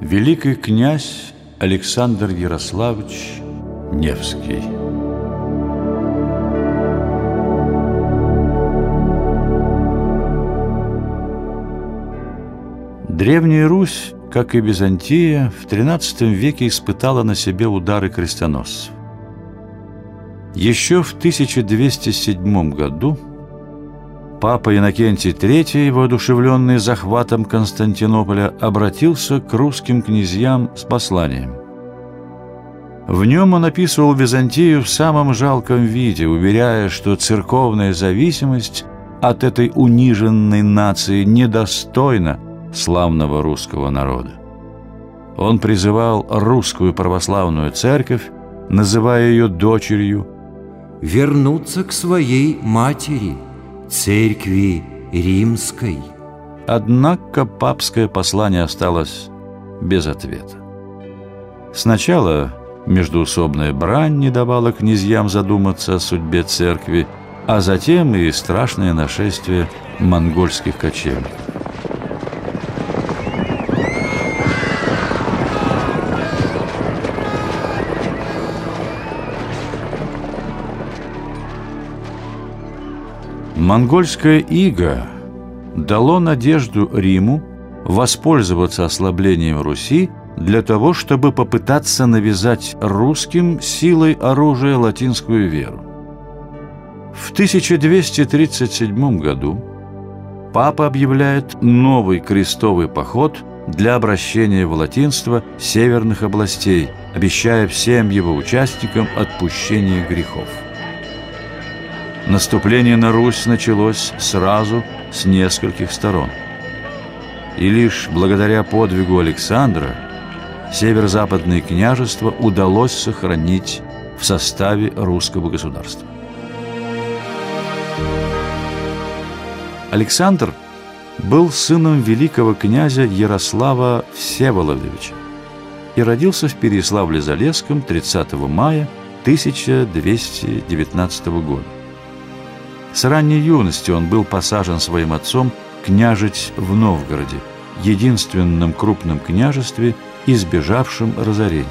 Великий князь Александр Ярославович Невский Древняя Русь, как и Византия, в XIII веке испытала на себе удары крестоносцев. Еще в 1207 году папа Иннокентий III, воодушевленный захватом Константинополя, обратился к русским князьям с посланием. В нем он описывал Византию в самом жалком виде, уверяя, что церковная зависимость от этой униженной нации недостойна славного русского народа. Он призывал русскую православную церковь, называя ее дочерью, вернуться к своей матери – церкви римской. Однако папское послание осталось без ответа. Сначала междуусобная брань не давала князьям задуматься о судьбе церкви, а затем и страшное нашествие монгольских кочевников. Монгольское иго дало надежду Риму воспользоваться ослаблением Руси для того, чтобы попытаться навязать русским силой оружия латинскую веру. В 1237 году папа объявляет новый крестовый поход для обращения в латинство северных областей, обещая всем его участникам отпущение грехов. Наступление на Русь началось сразу с нескольких сторон. И лишь благодаря подвигу Александра северо-западное княжество удалось сохранить в составе русского государства. Александр был сыном великого князя Ярослава Всеволодовича и родился в Переяславле-Залесском 30 мая 1219 года. С ранней юности он был посажен своим отцом княжить в Новгороде, единственном крупном княжестве, избежавшем разорения.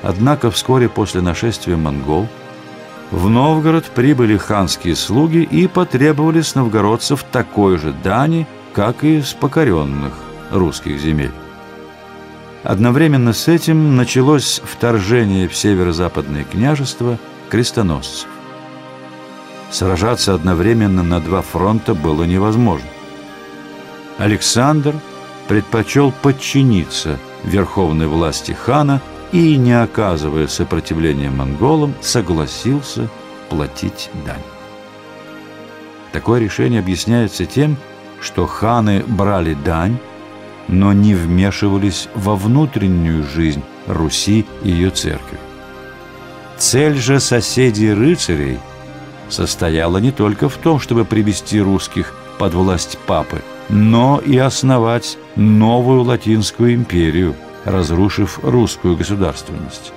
Однако вскоре после нашествия монгол в Новгород прибыли ханские слуги и потребовали с новгородцев такой же дани, как и с покоренных русских земель. Одновременно с этим началось вторжение в северо-западное княжество крестоносцев. Сражаться одновременно на два фронта было невозможно. Александр предпочел подчиниться верховной власти хана и, не оказывая сопротивления монголам, согласился платить дань. Такое решение объясняется тем, что ханы брали дань, но не вмешивались во внутреннюю жизнь Руси и ее церкви. Цель же соседей рыцарей – состояла не только в том, чтобы привести русских под власть папы, но и основать новую Латинскую империю, разрушив русскую государственность.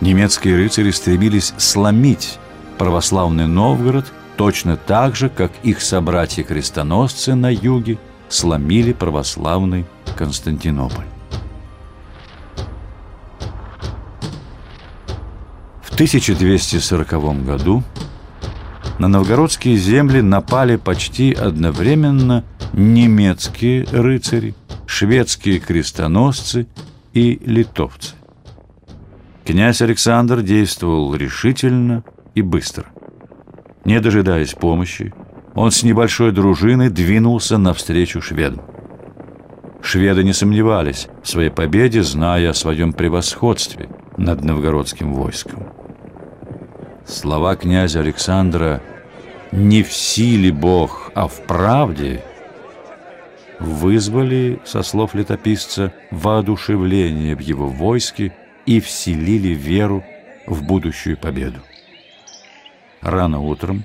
Немецкие рыцари стремились сломить православный Новгород точно так же, как их собратья-крестоносцы на юге сломили православный Константинополь. В 1240 году на новгородские земли напали почти одновременно немецкие рыцари, шведские крестоносцы и литовцы. Князь Александр действовал решительно и быстро. Не дожидаясь помощи, он с небольшой дружиной двинулся навстречу шведам. Шведы не сомневались в своей победе, зная о своем превосходстве над новгородским войском. Слова князя Александра «не в силе Бог, а в правде» вызвали, со слов летописца, воодушевление в его войске и вселили веру в будущую победу. Рано утром,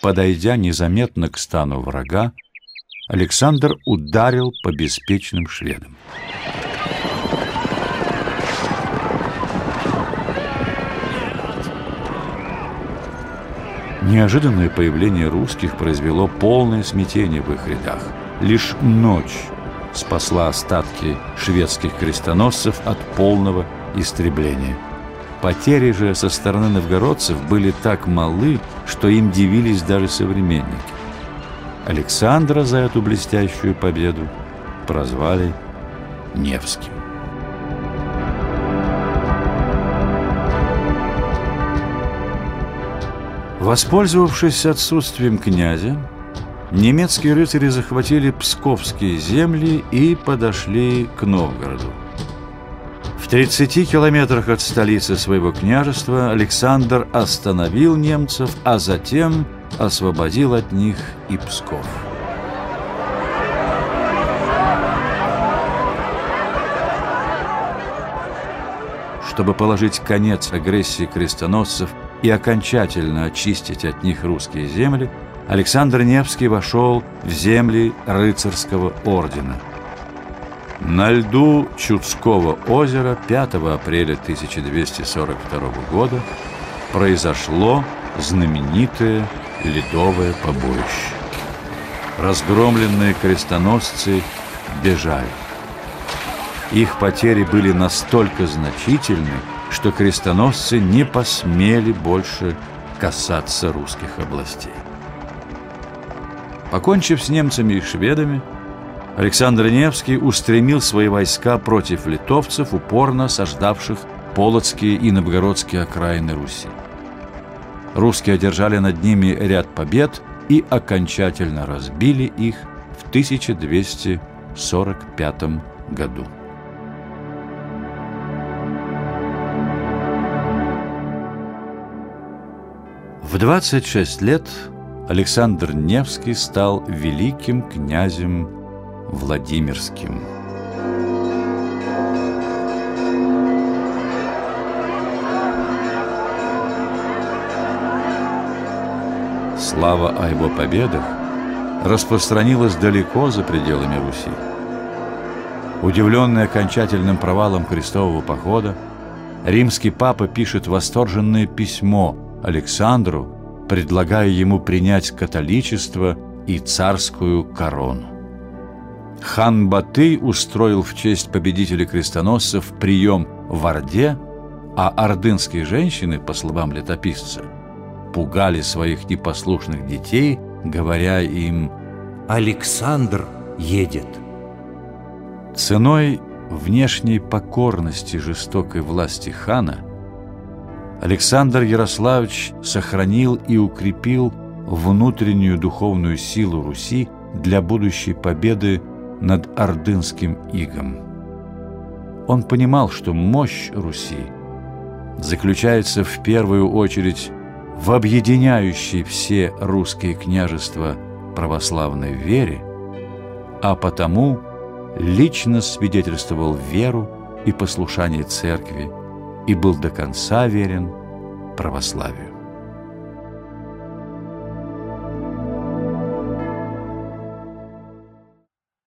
подойдя незаметно к стану врага, Александр ударил по беспечным шведам. Неожиданное появление русских произвело полное смятение в их рядах. Лишь ночь спасла остатки шведских крестоносцев от полного истребления. Потери же со стороны новгородцев были так малы, что им дивились даже современники. Александра за эту блестящую победу прозвали Невским. Воспользовавшись отсутствием князя, немецкие рыцари захватили псковские земли и подошли к Новгороду. В 30 километрах от столицы своего княжества Александр остановил немцев, а затем освободил от них и Псков. Чтобы положить конец агрессии крестоносцев и окончательно очистить от них русские земли, Александр Невский вошел в земли рыцарского ордена. На льду Чудского озера 5 апреля 1242 года произошло знаменитое ледовое побоище. Разгромленные крестоносцы бежали. Их потери были настолько значительны, что крестоносцы не посмели больше касаться русских областей. Покончив с немцами и шведами, Александр Невский устремил свои войска против литовцев, упорно сождавших Полоцкие и Новгородские окраины Руси. Русские одержали над ними ряд побед и окончательно разбили их в 1245 году. В 26 лет Александр Невский стал великим князем Владимирским. Слава о его победах распространилась далеко за пределами Руси. Удивленный окончательным провалом крестового похода, римский папа пишет восторженное письмо Александру, предлагая ему принять католичество и царскую корону. Хан Батый устроил в честь победителя крестоносцев прием в Орде, а ордынские женщины, по словам летописца, пугали своих непослушных детей, говоря им «Александр едет». Ценой внешней покорности жестокой власти хана Александр Ярославич сохранил и укрепил внутреннюю духовную силу Руси для будущей победы над ордынским игом. Он понимал, что мощь Руси заключается в первую очередь в объединяющей все русские княжества православной вере, а потому лично свидетельствовал веру и послушание церкви и был до конца верен православию.